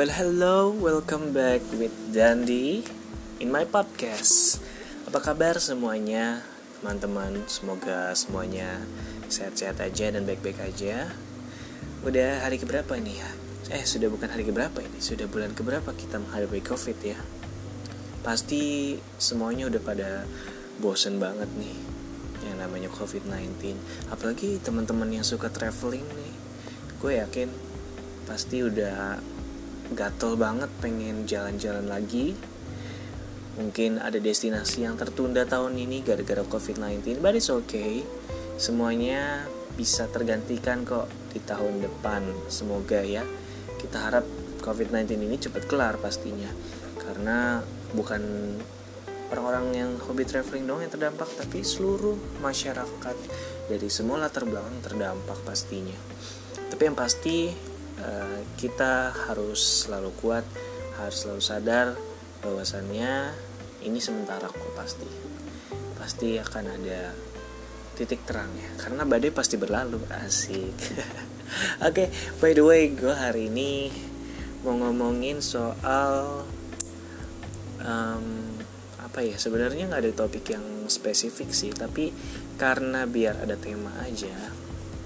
Well, hello, welcome back with Dandy in my podcast. Apa kabar semuanya, teman-teman? Semoga semuanya sehat-sehat aja dan baik-baik aja. Udah hari keberapa nih ya? Eh, sudah bukan hari keberapa ini? Sudah bulan keberapa kita menghadapi COVID ya? Pasti semuanya udah pada bosen banget nih yang namanya COVID-19. Apalagi teman-teman yang suka traveling nih. Gue yakin pasti udah gatel banget pengen jalan-jalan lagi. Mungkin ada destinasi yang tertunda tahun ini gara-gara covid-19 but it's okay. Semuanya bisa tergantikan kok di tahun depan. Semoga ya kita harap covid-19 ini cepat kelar pastinya. Karena bukan orang-orang yang hobi traveling dong yang terdampak tapi seluruh masyarakat. Dari semua latar belakang terdampak pastinya. Tapi yang pasti Eh, kita harus selalu kuat harus selalu sadar bahwasannya ini sementara kok pasti pasti akan ada titik terang ya. Karena badai pasti berlalu asik. Oke okay, by the way gue hari ini mau ngomongin soal um, apa ya sebenarnya nggak ada topik yang spesifik sih tapi karena biar ada tema aja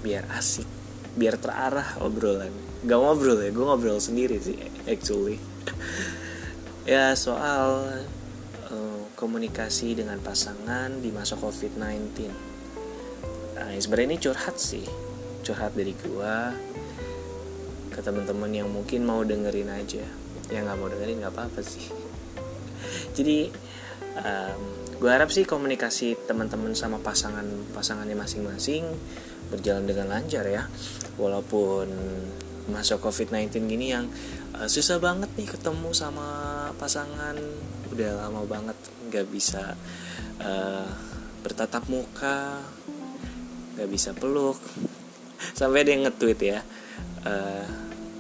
biar asik biar terarah obrolan. Gak ngobrol ya gue ngobrol sendiri sih actually. Ya soal uh, komunikasi dengan pasangan di masa covid 19 nah, sebenarnya ini curhat sih curhat dari gue ke teman-teman yang mungkin mau dengerin aja. Yang nggak mau dengerin nggak apa-apa sih. Jadi um, gue harap sih komunikasi teman-teman sama pasangan pasangannya masing-masing berjalan dengan lancar ya. Walaupun masa covid-19 gini yang uh, susah banget nih ketemu sama pasangan. Udah lama banget nggak bisa uh, bertatap muka nggak bisa peluk. Sampai ada yang nge-tweet ya uh,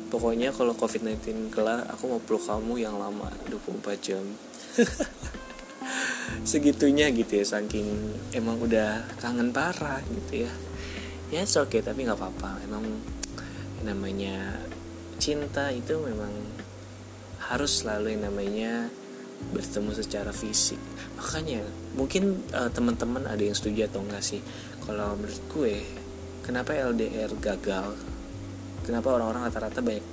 pokoknya kalau covid-19 kelar aku mau peluk kamu yang lama 24 jam segitunya gitu ya saking emang udah kangen parah gitu ya. Ya oke okay tapi nggak apa-apa. Emang namanya cinta itu memang harus selalu yang namanya bertemu secara fisik. Makanya mungkin uh, teman-teman ada yang setuju atau enggak sih? Kalau menurut gue kenapa LDR gagal? Kenapa orang-orang rata-rata banyak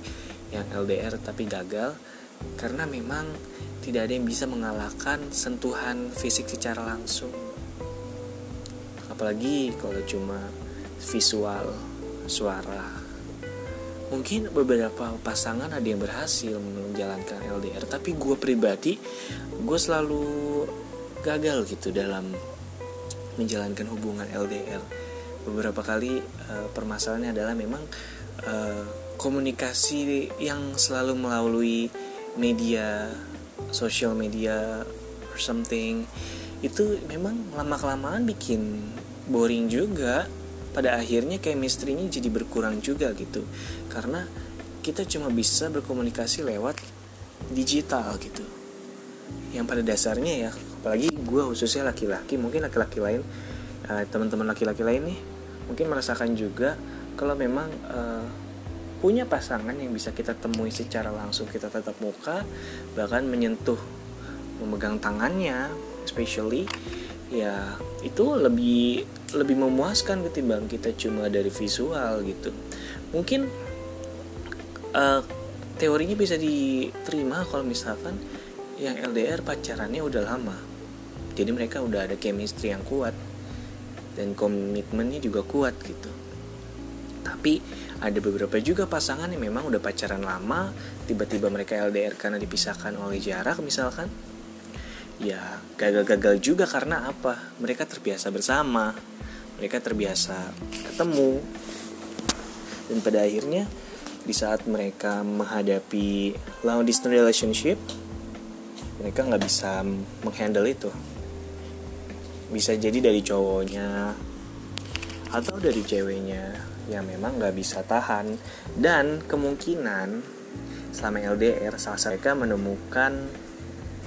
yang LDR tapi gagal karena memang tidak ada yang bisa mengalahkan sentuhan fisik secara langsung. Apalagi kalau cuma visual suara. Mungkin beberapa pasangan ada yang berhasil menjalankan LDR tapi gue pribadi gue selalu gagal gitu dalam menjalankan hubungan LDR beberapa kali uh, permasalahannya adalah memang uh, komunikasi yang selalu melalui media social media or something itu memang lama kelamaan bikin boring juga. Pada akhirnya chemistry-nya jadi berkurang juga gitu. Karena kita cuma bisa berkomunikasi lewat digital gitu. Yang pada dasarnya ya apalagi gue khususnya laki-laki mungkin laki-laki lain uh, teman-teman laki-laki lain nih mungkin merasakan juga kalau memang uh, punya pasangan yang bisa kita temui secara langsung kita tatap muka bahkan menyentuh memegang tangannya especially ya itu lebih lebih memuaskan ketimbang kita cuma dari visual gitu. Mungkin uh, teorinya bisa diterima kalau misalkan yang LDR pacarannya udah lama. Jadi mereka udah ada chemistry yang kuat dan komitmennya juga kuat gitu tapi ada beberapa juga pasangan yang memang udah pacaran lama tiba-tiba mereka LDR karena dipisahkan oleh jarak misalkan. Ya gagal-gagal juga karena apa? Mereka terbiasa bersama mereka terbiasa ketemu. Dan pada akhirnya di saat mereka menghadapi long distance relationship mereka nggak bisa menghandle itu. Bisa jadi dari cowoknya atau dari ceweknya yang memang nggak bisa tahan. Dan kemungkinan selama LDR salah mereka menemukan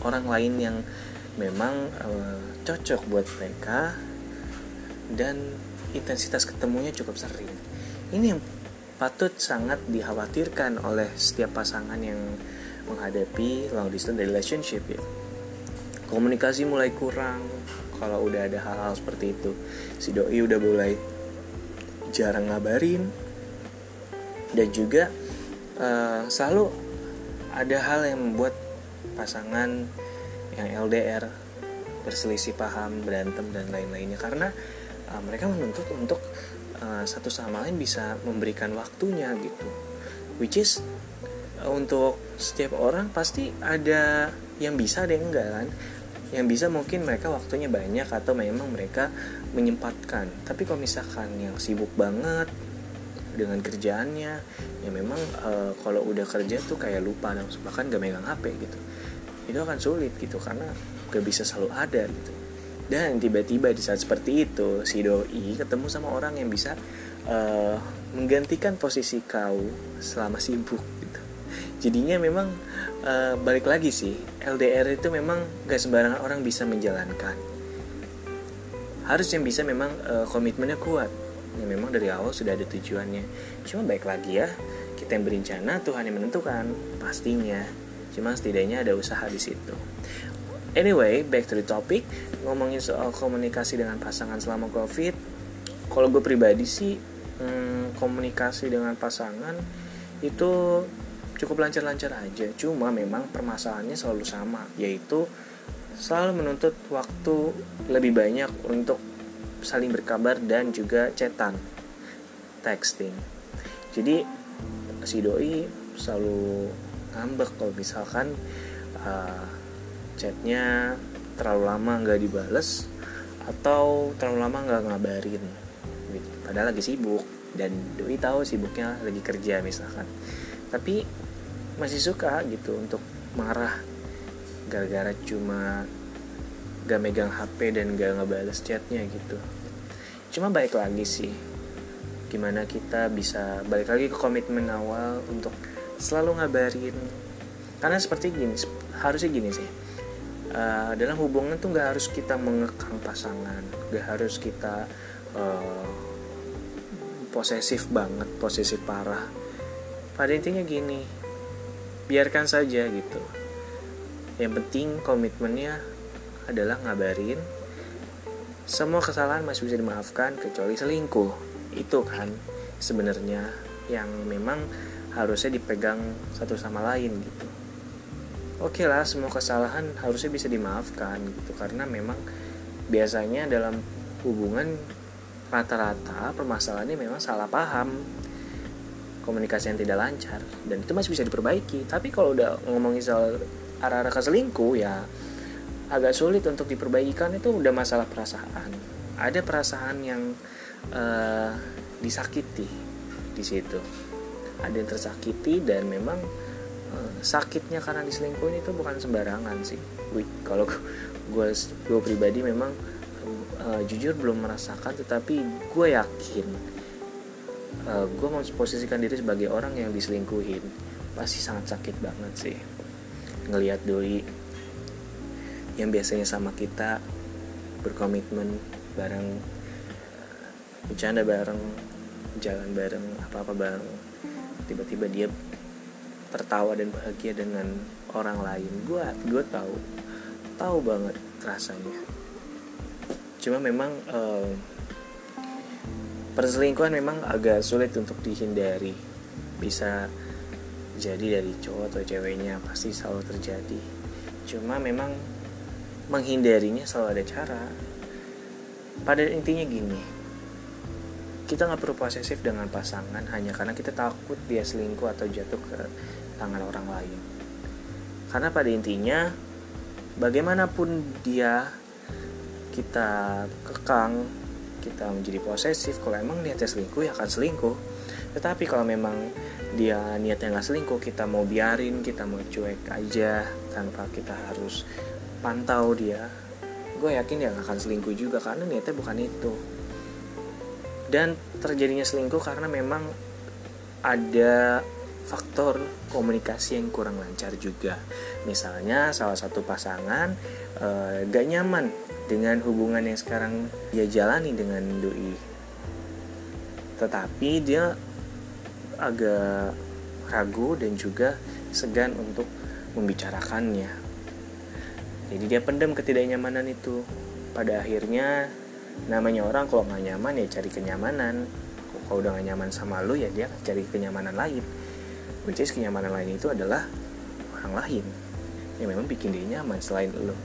orang lain yang memang uh, cocok buat mereka dan intensitas ketemunya cukup sering. Ini yang patut sangat dikhawatirkan oleh setiap pasangan yang menghadapi long distance relationship ya. Komunikasi mulai kurang kalau udah ada hal-hal seperti itu. Si doi udah mulai jarang ngabarin. Dan juga uh, selalu ada hal yang membuat pasangan yang LDR berselisih paham berantem dan lain-lainnya. Karena uh, mereka menuntut untuk uh, satu sama lain bisa memberikan waktunya gitu. Which is uh, untuk setiap orang pasti ada yang bisa ada yang enggak kan. Yang bisa mungkin mereka waktunya banyak atau memang mereka menyempatkan. Tapi kalau misalkan yang sibuk banget dengan kerjaannya ya memang uh, kalau udah kerja tuh kayak lupa bahkan gak megang HP gitu. Itu akan sulit gitu karena gak bisa selalu ada gitu. Dan tiba-tiba di saat seperti itu si doi ketemu sama orang yang bisa uh, menggantikan posisi kau selama sibuk gitu. Jadinya memang uh, balik lagi sih LDR itu memang gak sembarangan orang bisa menjalankan harus yang bisa memang uh, komitmennya kuat yang memang dari awal sudah ada tujuannya cuma baik lagi ya kita yang berencana Tuhan yang menentukan pastinya cuma setidaknya ada usaha di situ Anyway, back to the topic. Ngomongin soal komunikasi dengan pasangan selama COVID. Kalau gue pribadi sih, hmm, komunikasi dengan pasangan itu cukup lancar-lancar aja. Cuma memang permasalahannya selalu sama, yaitu selalu menuntut waktu lebih banyak untuk saling berkabar dan juga chatan, texting. Jadi si doi selalu ngambek kalau misalkan uh, chatnya terlalu lama nggak dibales atau terlalu lama nggak ngabarin gitu. padahal lagi sibuk dan doi tahu sibuknya lagi kerja misalkan tapi masih suka gitu untuk marah gara-gara cuma gak megang HP dan gak ngebales chatnya gitu. Cuma baik lagi sih gimana kita bisa balik lagi ke komitmen awal untuk selalu ngabarin. Karena seperti gini harusnya gini sih. Uh, dalam hubungan tuh nggak harus kita mengekang pasangan nggak harus kita uh, posesif banget posesif parah. Pada intinya gini biarkan saja gitu yang penting komitmennya adalah ngabarin semua kesalahan masih bisa dimaafkan kecuali selingkuh. Itu kan sebenarnya yang memang harusnya dipegang satu sama lain gitu. Oke okay lah semua kesalahan harusnya bisa dimaafkan gitu. Karena memang biasanya dalam hubungan rata-rata permasalahannya memang salah paham. Komunikasi yang tidak lancar dan itu masih bisa diperbaiki. Tapi kalau udah ngomongin soal arah-arah ke selingkuh ya agak sulit untuk diperbaikikan itu udah masalah perasaan. Ada perasaan yang uh, disakiti di situ. Ada yang tersakiti dan memang Eh, sakitnya karena diselingkuhin itu bukan sembarangan sih. Kalau gue gue pribadi memang uh, jujur belum merasakan tetapi gue yakin uh, gue mau posisikan diri sebagai orang yang diselingkuhin pasti sangat sakit banget sih ngelihat doi yang biasanya sama kita berkomitmen bareng bercanda bareng jalan bareng apa apa bareng. Tiba-tiba dia tertawa dan bahagia dengan orang lain. Gue gue tahu tahu banget rasanya. Cuma memang uh, perselingkuhan memang agak sulit untuk dihindari. Bisa jadi dari cowok atau ceweknya pasti selalu terjadi cuma memang menghindarinya selalu ada cara pada intinya gini kita nggak perlu posesif dengan pasangan hanya karena kita takut dia selingkuh atau jatuh ke tangan orang lain. Karena pada intinya bagaimanapun dia kita kekang, kita menjadi posesif, kalau emang niatnya selingkuh ya akan selingkuh. Tetapi kalau memang dia niatnya nggak selingkuh, kita mau biarin, kita mau cuek aja tanpa kita harus pantau dia, gue yakin dia gak akan selingkuh juga karena niatnya bukan itu. Dan terjadinya selingkuh karena memang ada faktor komunikasi yang kurang lancar juga. Misalnya salah satu pasangan e, gak nyaman dengan hubungan yang sekarang dia jalani dengan doi. Tetapi dia agak ragu dan juga segan untuk membicarakannya. Jadi dia pendam ketidaknyamanan itu. Pada akhirnya namanya orang kalau nggak nyaman ya cari kenyamanan. Kalau udah gak nyaman sama lu ya dia cari kenyamanan lain. Which is kenyamanan lain itu adalah orang lain yang memang bikin dia nyaman selain lu.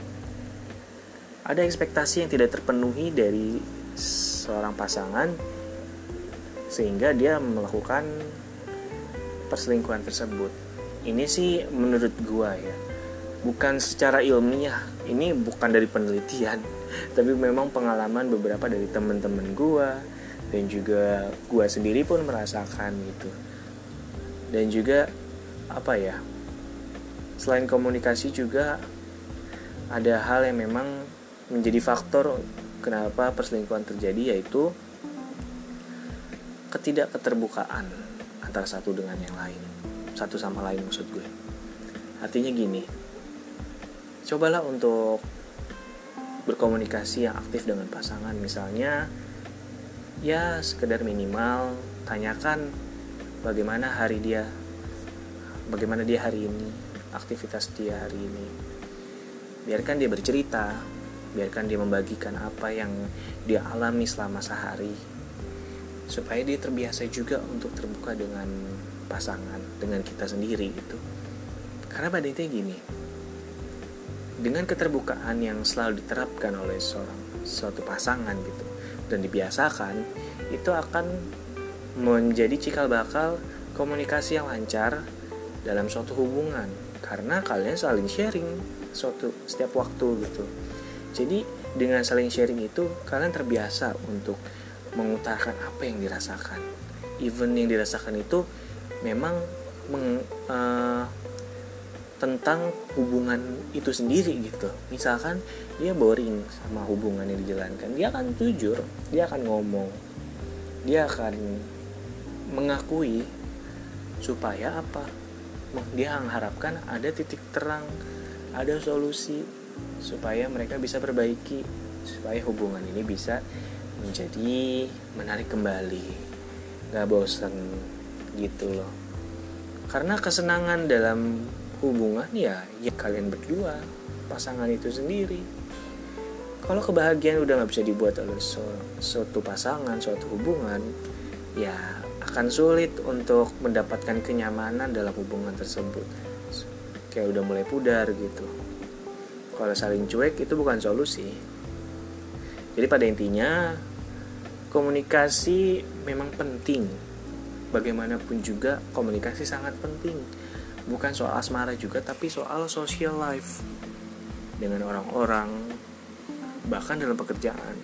Ada ekspektasi yang tidak terpenuhi dari seorang pasangan sehingga dia melakukan perselingkuhan tersebut. Ini sih menurut gua ya. Bukan secara ilmiah ini bukan dari penelitian tapi memang pengalaman beberapa dari teman-teman gua dan juga gue sendiri pun merasakan gitu dan juga apa ya selain komunikasi juga ada hal yang memang menjadi faktor kenapa perselingkuhan terjadi yaitu ketidakketerbukaan antara satu dengan yang lain. Satu sama lain maksud gue. Artinya gini cobalah untuk berkomunikasi yang aktif dengan pasangan. Misalnya ya sekedar minimal tanyakan bagaimana hari dia bagaimana dia hari ini aktivitas dia hari ini. Biarkan dia bercerita biarkan dia membagikan apa yang dia alami selama sehari supaya dia terbiasa juga untuk terbuka dengan pasangan dengan kita sendiri gitu. Karena pada intinya gini dengan keterbukaan yang selalu diterapkan oleh seorang suatu pasangan gitu dan dibiasakan itu akan menjadi cikal bakal komunikasi yang lancar dalam suatu hubungan. Karena kalian saling sharing suatu setiap waktu gitu. Jadi dengan saling sharing itu kalian terbiasa untuk mengutarakan apa yang dirasakan. Even yang dirasakan itu memang meng, uh, tentang hubungan itu sendiri gitu. Misalkan dia boring sama hubungan yang dijalankan dia akan jujur dia akan ngomong dia akan mengakui supaya apa? Dia mengharapkan ada titik terang ada solusi supaya mereka bisa perbaiki supaya hubungan ini bisa menjadi menarik kembali. Gak bosan gitu loh. Karena kesenangan dalam hubungan ya ya kalian berdua pasangan itu sendiri. Kalau kebahagiaan udah nggak bisa dibuat oleh suatu pasangan suatu hubungan ya akan sulit untuk mendapatkan kenyamanan dalam hubungan tersebut. Kayak udah mulai pudar gitu. Kalau saling cuek itu bukan solusi. Jadi pada intinya komunikasi memang penting. Bagaimanapun juga komunikasi sangat penting. Bukan soal asmara juga tapi soal social life. Dengan orang-orang bahkan dalam pekerjaan.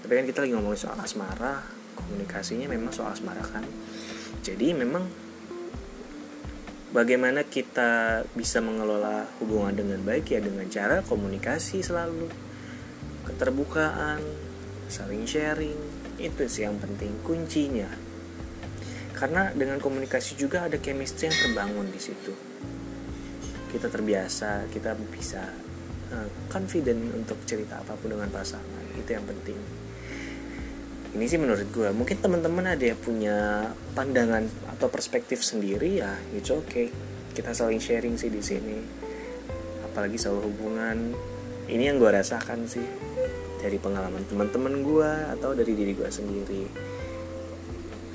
Tapi kan kita lagi ngomongin soal asmara komunikasinya memang soal asmara kan. Jadi memang bagaimana kita bisa mengelola hubungan dengan baik? Ya dengan cara komunikasi selalu. Keterbukaan saling sharing itu sih yang penting kuncinya. Karena dengan komunikasi juga ada chemistry yang terbangun di situ. Kita terbiasa kita bisa uh, confident untuk cerita apa pun dengan pasangan. Itu yang penting. Ini sih menurut gue mungkin teman-teman ada yang punya pandangan atau perspektif sendiri ya itu oke okay. kita saling sharing sih di sini. Apalagi soal hubungan. Ini yang gue rasakan sih dari pengalaman teman-teman gue atau dari diri gue sendiri.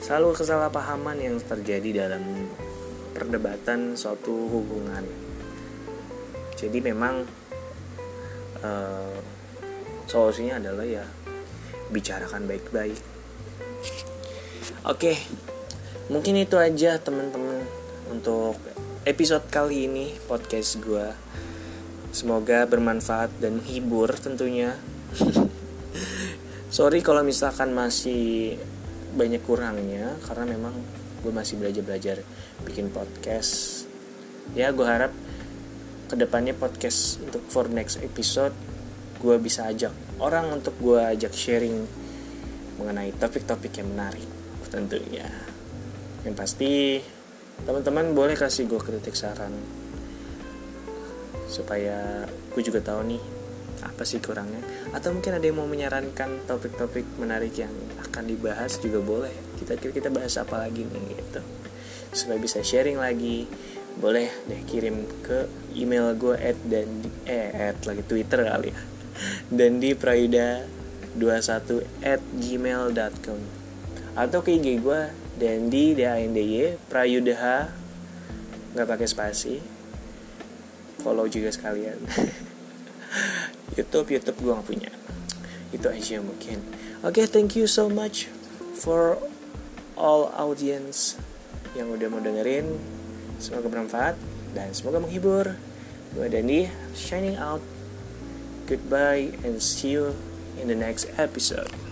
Selalu kesalahpahaman yang terjadi dalam perdebatan suatu hubungan. Jadi memang uh, solusinya adalah ya bicarakan baik-baik. Oke mungkin itu aja teman-teman untuk episode kali ini podcast gue semoga bermanfaat dan menghibur tentunya sorry kalau misalkan masih banyak kurangnya karena memang gue masih belajar belajar bikin podcast. Ya gue harap ke depannya podcast untuk for next episode gue bisa ajak orang untuk gue ajak sharing mengenai topik-topik yang menarik tentunya. Yang pasti teman-teman boleh kasih gue kritik saran supaya gue juga tahu nih apa sih kurangnya? Atau mungkin ada yang mau menyarankan topik-topik menarik yang akan dibahas juga boleh. Kita kita bahas apa lagi nih gitu. Supaya bisa sharing lagi. Boleh deh kirim ke email gue at dan eh at lagi twitter kali ya. Dan di prayuda 21 at gmail.com atau ke IG gue Dandi D A N D Y Prayudaha nggak pakai spasi. Follow juga sekalian YouTube YouTube gue nggak punya. Itu aja mungkin. Oke okay, thank you so much for all audience yang udah mau dengerin. Semoga bermanfaat dan semoga menghibur. Gue Dandi shining out. Goodbye and see you in the next episode